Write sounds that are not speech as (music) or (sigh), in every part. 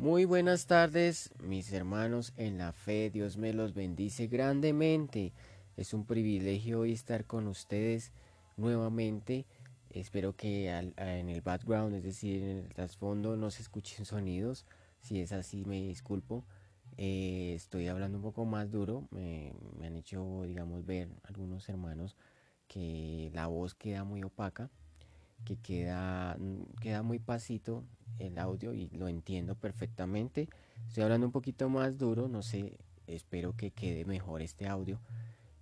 Muy buenas tardes, mis hermanos en la fe. Dios me los bendice grandemente. Es un privilegio hoy estar con ustedes nuevamente. Espero que en el background, es decir, en el trasfondo, no se escuchen sonidos. Si es así, me disculpo. Eh, estoy hablando un poco más duro. Me, me han hecho, digamos, ver algunos hermanos que la voz queda muy opaca, que queda, queda muy pasito el audio y lo entiendo perfectamente. Estoy hablando un poquito más duro, no sé, espero que quede mejor este audio.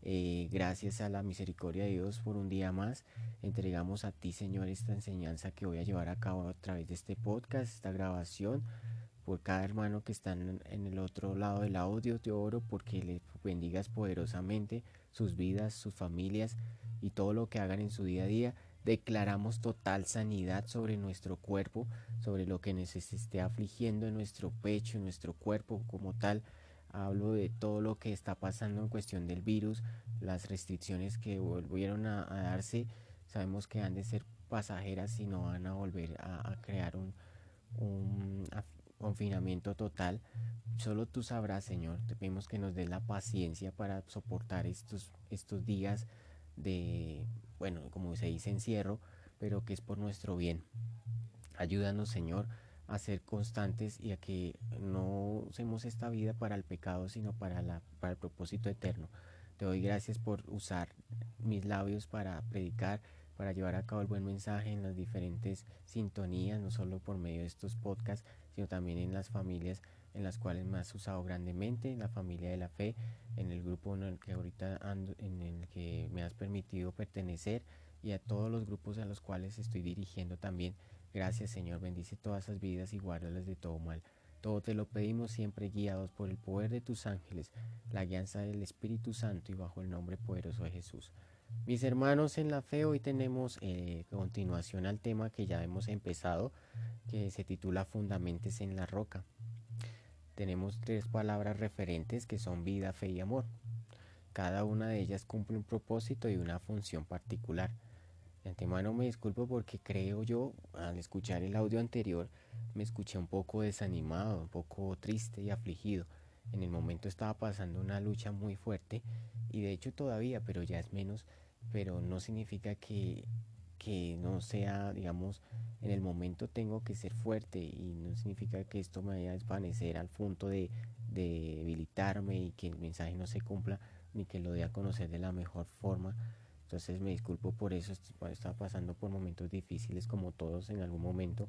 Eh, gracias a la misericordia de Dios por un día más, entregamos a ti, Señor, esta enseñanza que voy a llevar a cabo a través de este podcast, esta grabación. Por cada hermano que está en el otro lado del audio, te oro porque le bendigas poderosamente sus vidas, sus familias y todo lo que hagan en su día a día. Declaramos total sanidad sobre nuestro cuerpo, sobre lo que nos esté afligiendo en nuestro pecho, en nuestro cuerpo como tal. Hablo de todo lo que está pasando en cuestión del virus, las restricciones que volvieron a, darse. Sabemos que han de ser pasajeras y no van a volver a, crear un, confinamiento total. Solo tú sabrás, Señor. Te pedimos que nos des la paciencia para soportar estos, estos días de, bueno, como se dice, encierro, pero que es por nuestro bien. Ayúdanos, Señor, a ser constantes y a que no usemos esta vida para el pecado, sino para, la, para el propósito eterno. Te doy gracias por usar mis labios para predicar, para llevar a cabo el buen mensaje en las diferentes sintonías, no solo por medio de estos podcasts, sino también en las familias en las cuales me has usado grandemente, en la familia de la fe, en el grupo en el que ahorita ando, en el que me has permitido pertenecer y a todos los grupos a los cuales estoy dirigiendo también. Gracias Señor, bendice todas esas vidas y guárdalas de todo mal. Todo te lo pedimos siempre guiados por el poder de tus ángeles, la guianza del Espíritu Santo y bajo el nombre poderoso de Jesús. Mis hermanos en la fe, hoy tenemos eh, continuación al tema que ya hemos empezado, que se titula Fundamentes en la Roca tenemos tres palabras referentes que son vida, fe y amor. Cada una de ellas cumple un propósito y una función particular. De antemano me disculpo porque creo yo, al escuchar el audio anterior, me escuché un poco desanimado, un poco triste y afligido. En el momento estaba pasando una lucha muy fuerte y de hecho todavía, pero ya es menos, pero no significa que, que no sea, digamos, en el momento tengo que ser fuerte y no significa que esto me vaya a desvanecer al punto de, debilitarme y que el mensaje no se cumpla ni que lo dé a conocer de la mejor forma. Entonces me disculpo por eso, estaba pasando por momentos difíciles como todos en algún momento,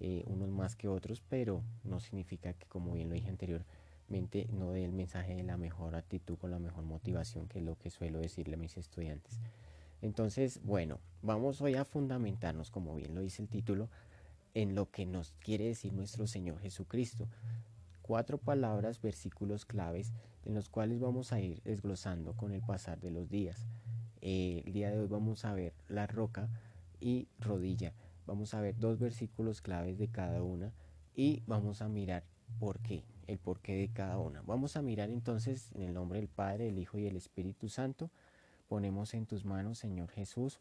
eh, unos más que otros, pero no significa que como bien lo dije anteriormente no dé el mensaje de la mejor actitud con la mejor motivación que es lo que suelo decirle a mis estudiantes. Entonces, bueno, vamos hoy a fundamentarnos, como bien lo dice el título, en lo que nos quiere decir nuestro Señor Jesucristo. Cuatro palabras, versículos claves, en los cuales vamos a ir desglosando con el pasar de los días. Eh, el día de hoy vamos a ver la roca y rodilla. Vamos a ver dos versículos claves de cada una y vamos a mirar por qué, el porqué de cada una. Vamos a mirar entonces en el nombre del Padre, el Hijo y el Espíritu Santo ponemos en tus manos, Señor Jesús,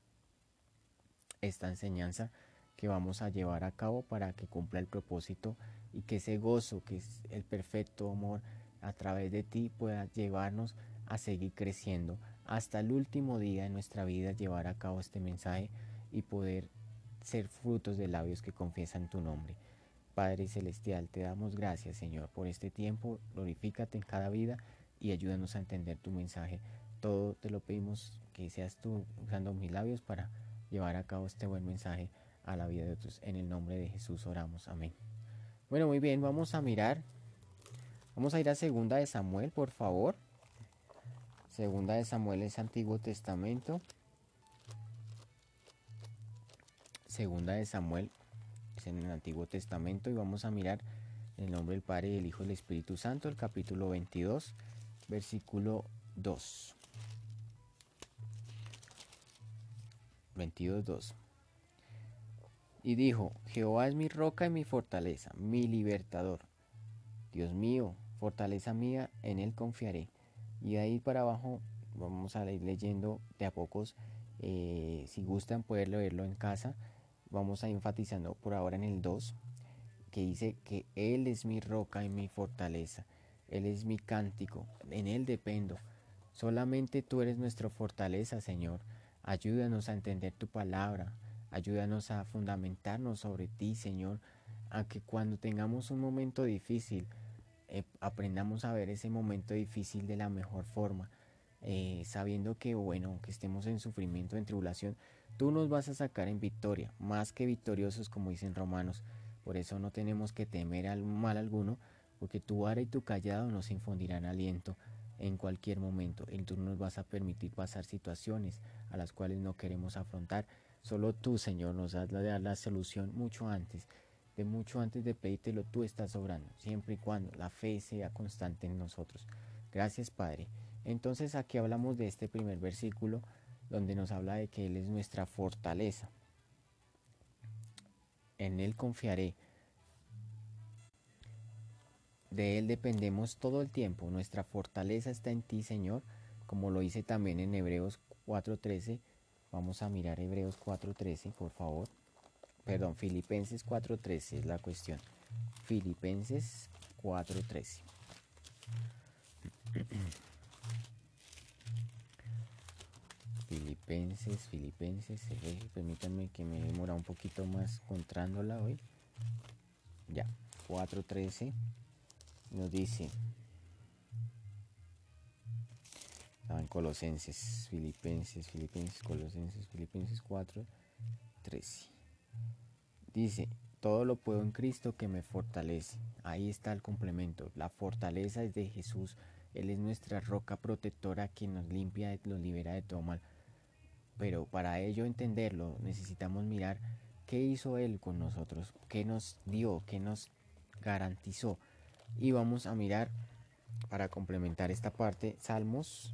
esta enseñanza que vamos a llevar a cabo para que cumpla el propósito y que ese gozo, que es el perfecto amor, a través de ti pueda llevarnos a seguir creciendo hasta el último día de nuestra vida, llevar a cabo este mensaje y poder ser frutos de labios que confiesan tu nombre. Padre Celestial, te damos gracias, Señor, por este tiempo. Glorifícate en cada vida y ayúdanos a entender tu mensaje todo te lo pedimos que seas tú usando mis labios para llevar a cabo este buen mensaje a la vida de otros. En el nombre de Jesús oramos. Amén. Bueno, muy bien, vamos a mirar. Vamos a ir a Segunda de Samuel, por favor. Segunda de Samuel es Antiguo Testamento. Segunda de Samuel es en el Antiguo Testamento y vamos a mirar en el nombre del Padre, del Hijo y del Espíritu Santo, el capítulo 22, versículo 2. 22.2. Y dijo, Jehová es mi roca y mi fortaleza, mi libertador. Dios mío, fortaleza mía, en él confiaré. Y de ahí para abajo vamos a ir leyendo de a pocos. Eh, si gustan poder leerlo en casa, vamos a enfatizando por ahora en el 2. que dice que Él es mi roca y mi fortaleza, Él es mi cántico, en Él dependo. Solamente tú eres nuestra fortaleza, Señor. Ayúdanos a entender tu palabra, ayúdanos a fundamentarnos sobre ti, Señor, a que cuando tengamos un momento difícil, eh, aprendamos a ver ese momento difícil de la mejor forma, eh, sabiendo que, bueno, que estemos en sufrimiento, en tribulación, tú nos vas a sacar en victoria, más que victoriosos, como dicen romanos. Por eso no tenemos que temer al mal alguno, porque tu vara y tu callado nos infundirán aliento en cualquier momento. Y tú nos vas a permitir pasar situaciones a las cuales no queremos afrontar. Solo tú, Señor, nos das la, la solución mucho antes. De mucho antes de pedírtelo, tú estás obrando, siempre y cuando la fe sea constante en nosotros. Gracias, Padre. Entonces aquí hablamos de este primer versículo donde nos habla de que Él es nuestra fortaleza. En Él confiaré. De Él dependemos todo el tiempo. Nuestra fortaleza está en ti, Señor, como lo dice también en Hebreos 4.13. Vamos a mirar Hebreos 4.13, por favor. Perdón, Filipenses 4.13 es la cuestión. Filipenses 4.13. (clears throat) Filipenses, Filipenses, permítanme que me demora un poquito más encontrándola hoy. Ya, 4.13 nos dice, estaban Colosenses, Filipenses, Filipenses, Colosenses, Filipenses 4.13. Dice, todo lo puedo en Cristo que me fortalece. Ahí está el complemento. La fortaleza es de Jesús. Él es nuestra roca protectora que nos limpia, nos libera de todo mal. Pero para ello entenderlo necesitamos mirar qué hizo Él con nosotros, qué nos dio, qué nos garantizó. Y vamos a mirar, para complementar esta parte, Salmos.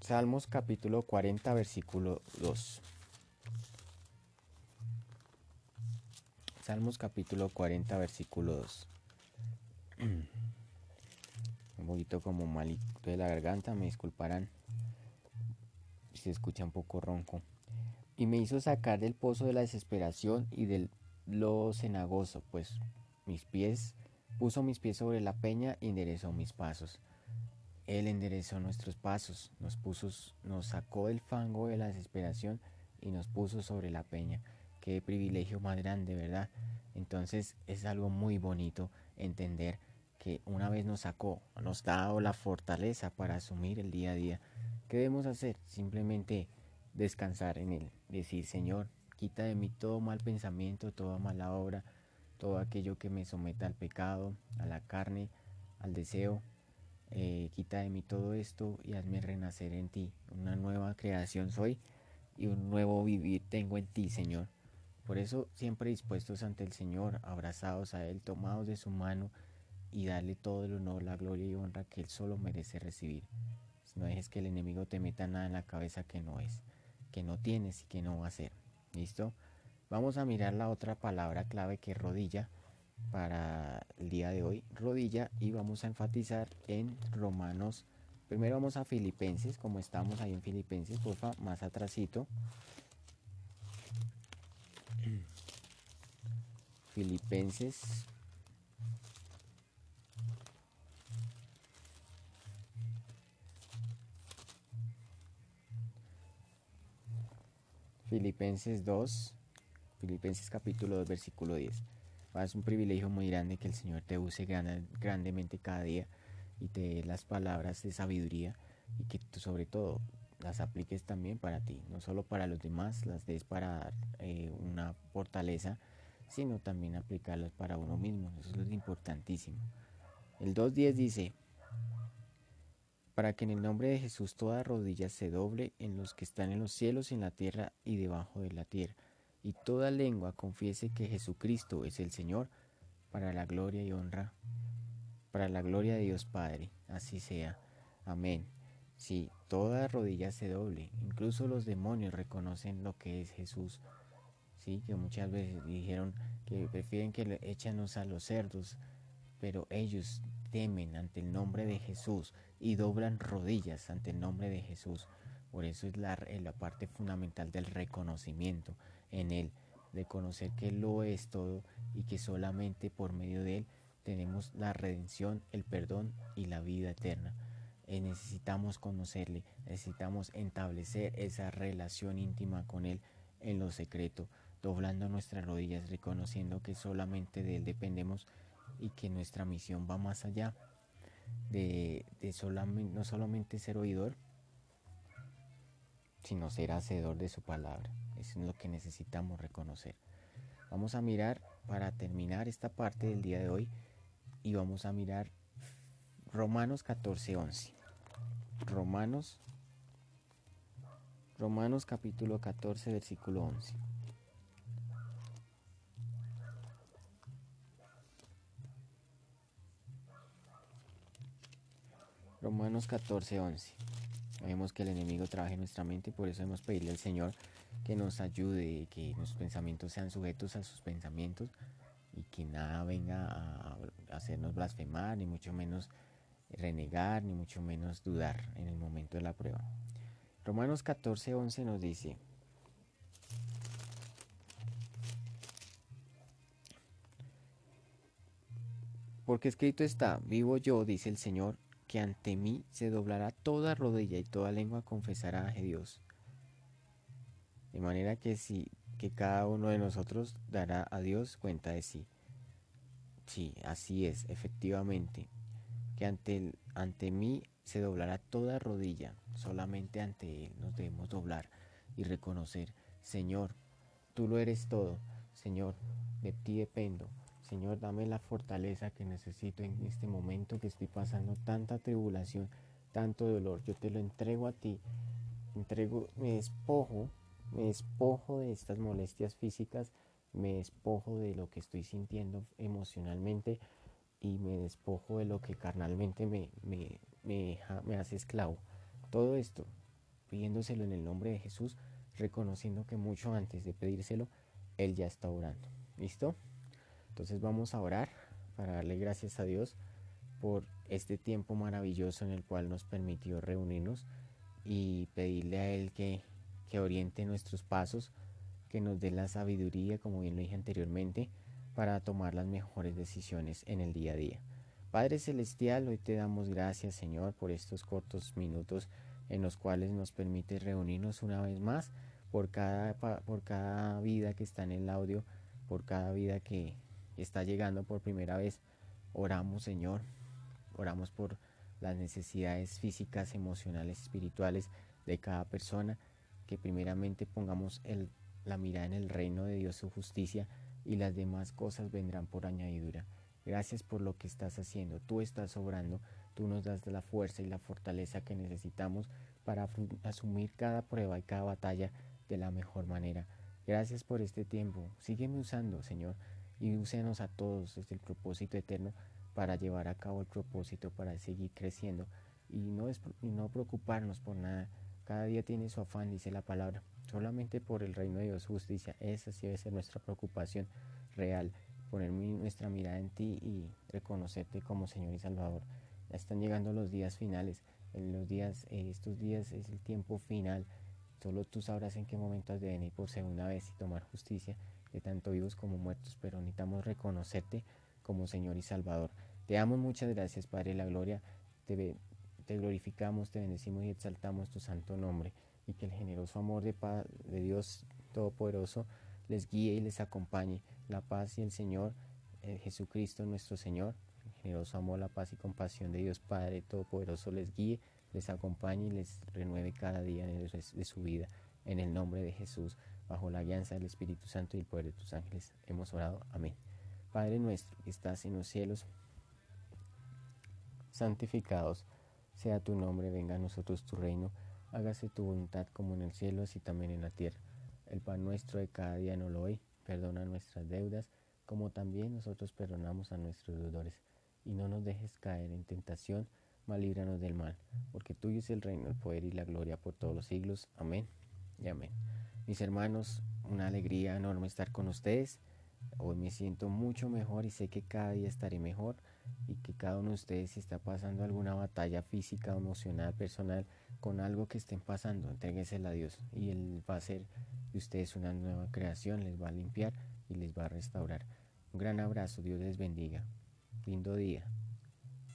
Salmos capítulo 40, versículo 2. Salmos capítulo 40, versículo 2. (clears throat) Un poquito como malito de la garganta, me disculparán se escucha un poco ronco. Y me hizo sacar del pozo de la desesperación y del lo cenagoso, pues mis pies, puso mis pies sobre la peña y enderezó mis pasos. Él enderezó nuestros pasos, nos puso, nos sacó del fango de la desesperación y nos puso sobre la peña. Qué privilegio más grande, ¿verdad? Entonces es algo muy bonito entender que una vez nos sacó, nos ha dado la fortaleza para asumir el día a día ¿Qué debemos hacer? Simplemente descansar en Él. Decir, Señor, quita de mí todo mal pensamiento, toda mala obra, todo aquello que me someta al pecado, a la carne, al deseo. Eh, quita de mí todo esto y hazme renacer en ti. Una nueva creación soy y un nuevo vivir tengo en ti, Señor. Por eso siempre dispuestos ante el Señor, abrazados a Él, tomados de su mano y darle todo el honor, la gloria y honra que Él solo merece recibir. No dejes que el enemigo te meta nada en la cabeza que no es, que no tienes y que no va a ser. ¿Listo? Vamos a mirar la otra palabra clave que es rodilla para el día de hoy. Rodilla y vamos a enfatizar en Romanos. Primero vamos a Filipenses, como estamos ahí en Filipenses, porfa, más atrasito. (clears throat) Filipenses Filipenses 2, Filipenses capítulo 2, versículo 10. Es un privilegio muy grande que el Señor te use grandemente cada día y te dé las palabras de sabiduría y que tú sobre todo las apliques también para ti, no solo para los demás, las des para dar eh, una fortaleza, sino también aplicarlas para uno mismo. Eso es importantísimo. El 2.10 dice, para que en el nombre de Jesús toda rodilla se doble en los que están en los cielos, en la tierra y debajo de la tierra, y toda lengua confiese que Jesucristo es el Señor, para la gloria y honra, para la gloria de Dios Padre, así sea. Amén. Si toda rodilla se doble, incluso los demonios reconocen lo que es Jesús. Sí, que muchas veces dijeron que prefieren que le échanos a los cerdos, pero ellos temen ante el nombre de Jesús y doblan rodillas ante el nombre de Jesús. Por eso es la, la parte fundamental del reconocimiento en Él. reconocer que Él lo es todo y que solamente por medio de Él tenemos la redención, el perdón y la vida eterna. Eh, necesitamos conocerle, necesitamos establecer esa relación íntima con Él en lo secreto, doblando nuestras rodillas, reconociendo que solamente de Él dependemos y que nuestra misión va más allá de, solamente, no solamente ser oidor, sino ser hacedor de su palabra. Eso es lo que necesitamos reconocer. Vamos a mirar para terminar esta parte del día de hoy y vamos a mirar Romanos 14, 11. Romanos, Romanos capítulo 14, versículo 11. Romanos 14, 11. Sabemos que el enemigo trabaja en nuestra mente y por eso hemos pedirle al Señor que nos ayude, que nuestros pensamientos sean sujetos a sus pensamientos y que nada venga a hacernos blasfemar, ni mucho menos renegar, ni mucho menos dudar en el momento de la prueba. Romanos 14, 11 nos dice, porque escrito está, vivo yo, dice el Señor, que ante mí se doblará toda rodilla y toda lengua confesará a Dios. De manera que si que cada uno de nosotros dará a Dios cuenta de sí. Sí, así es, efectivamente que ante, ante mí se doblará toda rodilla, solamente ante Él nos debemos doblar y reconocer, Señor, tú lo eres todo, Señor, de ti dependo, Señor, dame la fortaleza que necesito en este momento que estoy pasando tanta tribulación, tanto dolor, yo te lo entrego a ti, entrego, me despojo, me despojo de estas molestias físicas, me despojo de lo que estoy sintiendo emocionalmente, y me despojo de lo que carnalmente me, me, me, hace esclavo. Todo esto pidiéndoselo en el nombre de Jesús, reconociendo que mucho antes de pedírselo, Él ya está orando. ¿Listo? Entonces vamos a orar para darle gracias a Dios por este tiempo maravilloso en el cual nos permitió reunirnos y pedirle a Él que, que oriente nuestros pasos, que nos dé la sabiduría, como bien lo dije anteriormente, para tomar las mejores decisiones en el día a día. Padre Celestial, hoy te damos gracias Señor por estos cortos minutos en los cuales nos permite reunirnos una vez más por cada, por cada vida que está en el audio, por cada vida que está llegando por primera vez. Oramos Señor, oramos por las necesidades físicas, emocionales, espirituales de cada persona, que primeramente pongamos el, la mirada en el reino de Dios, su justicia, y las demás cosas vendrán por añadidura. Gracias por lo que estás haciendo. Tú estás obrando, tú nos das la fuerza y la fortaleza que necesitamos para asumir cada prueba y cada batalla de la mejor manera. Gracias por este tiempo. Sígueme usando, Señor, y úsenos a todos desde el propósito eterno para llevar a cabo el propósito, para seguir creciendo y no, y no preocuparnos por nada. Cada día tiene su afán, dice la palabra solamente por el reino de Dios, justicia. Esa sí debe ser nuestra preocupación real, poner nuestra mirada en ti y reconocerte como Señor y Salvador. Ya están llegando los días finales, en los días, eh, estos días es el tiempo final. Solo tú sabrás en qué momento has de venir por segunda vez y tomar justicia de tanto vivos como muertos, pero necesitamos reconocerte como Señor y Salvador. Te damos muchas gracias, Padre la gloria. Te, te glorificamos, te bendecimos y exaltamos tu santo nombre y que el generoso amor de, de Dios Todopoderoso les guíe y les acompañe. La paz y el Señor, eh, Jesucristo nuestro Señor, el generoso amor, la paz y compasión de Dios Padre Todopoderoso les guíe, les acompañe y les renueve cada día de su vida. En el nombre de Jesús, bajo la guianza del Espíritu Santo y el poder de tus ángeles, hemos orado. Amén. Padre nuestro que estás en los cielos, santificados sea tu nombre, venga a nosotros tu reino hágase tu voluntad como en el cielo, así también en la tierra. El pan nuestro de cada día no lo hoy, perdona nuestras deudas, como también nosotros perdonamos a nuestros deudores. Y no nos dejes caer en tentación, mas líbranos del mal, porque tuyo es el reino, el poder y la gloria por todos los siglos. Amén y amén. Mis hermanos, una alegría enorme estar con ustedes. Hoy me siento mucho mejor y sé que cada día estaré mejor. y que cada uno de ustedes está pasando alguna batalla física, emocional, personal, con algo que estén pasando, entréguesela a Dios y Él va a hacer de ustedes una nueva creación, les va a limpiar y les va a restaurar. Un gran abrazo, Dios les bendiga. Lindo día.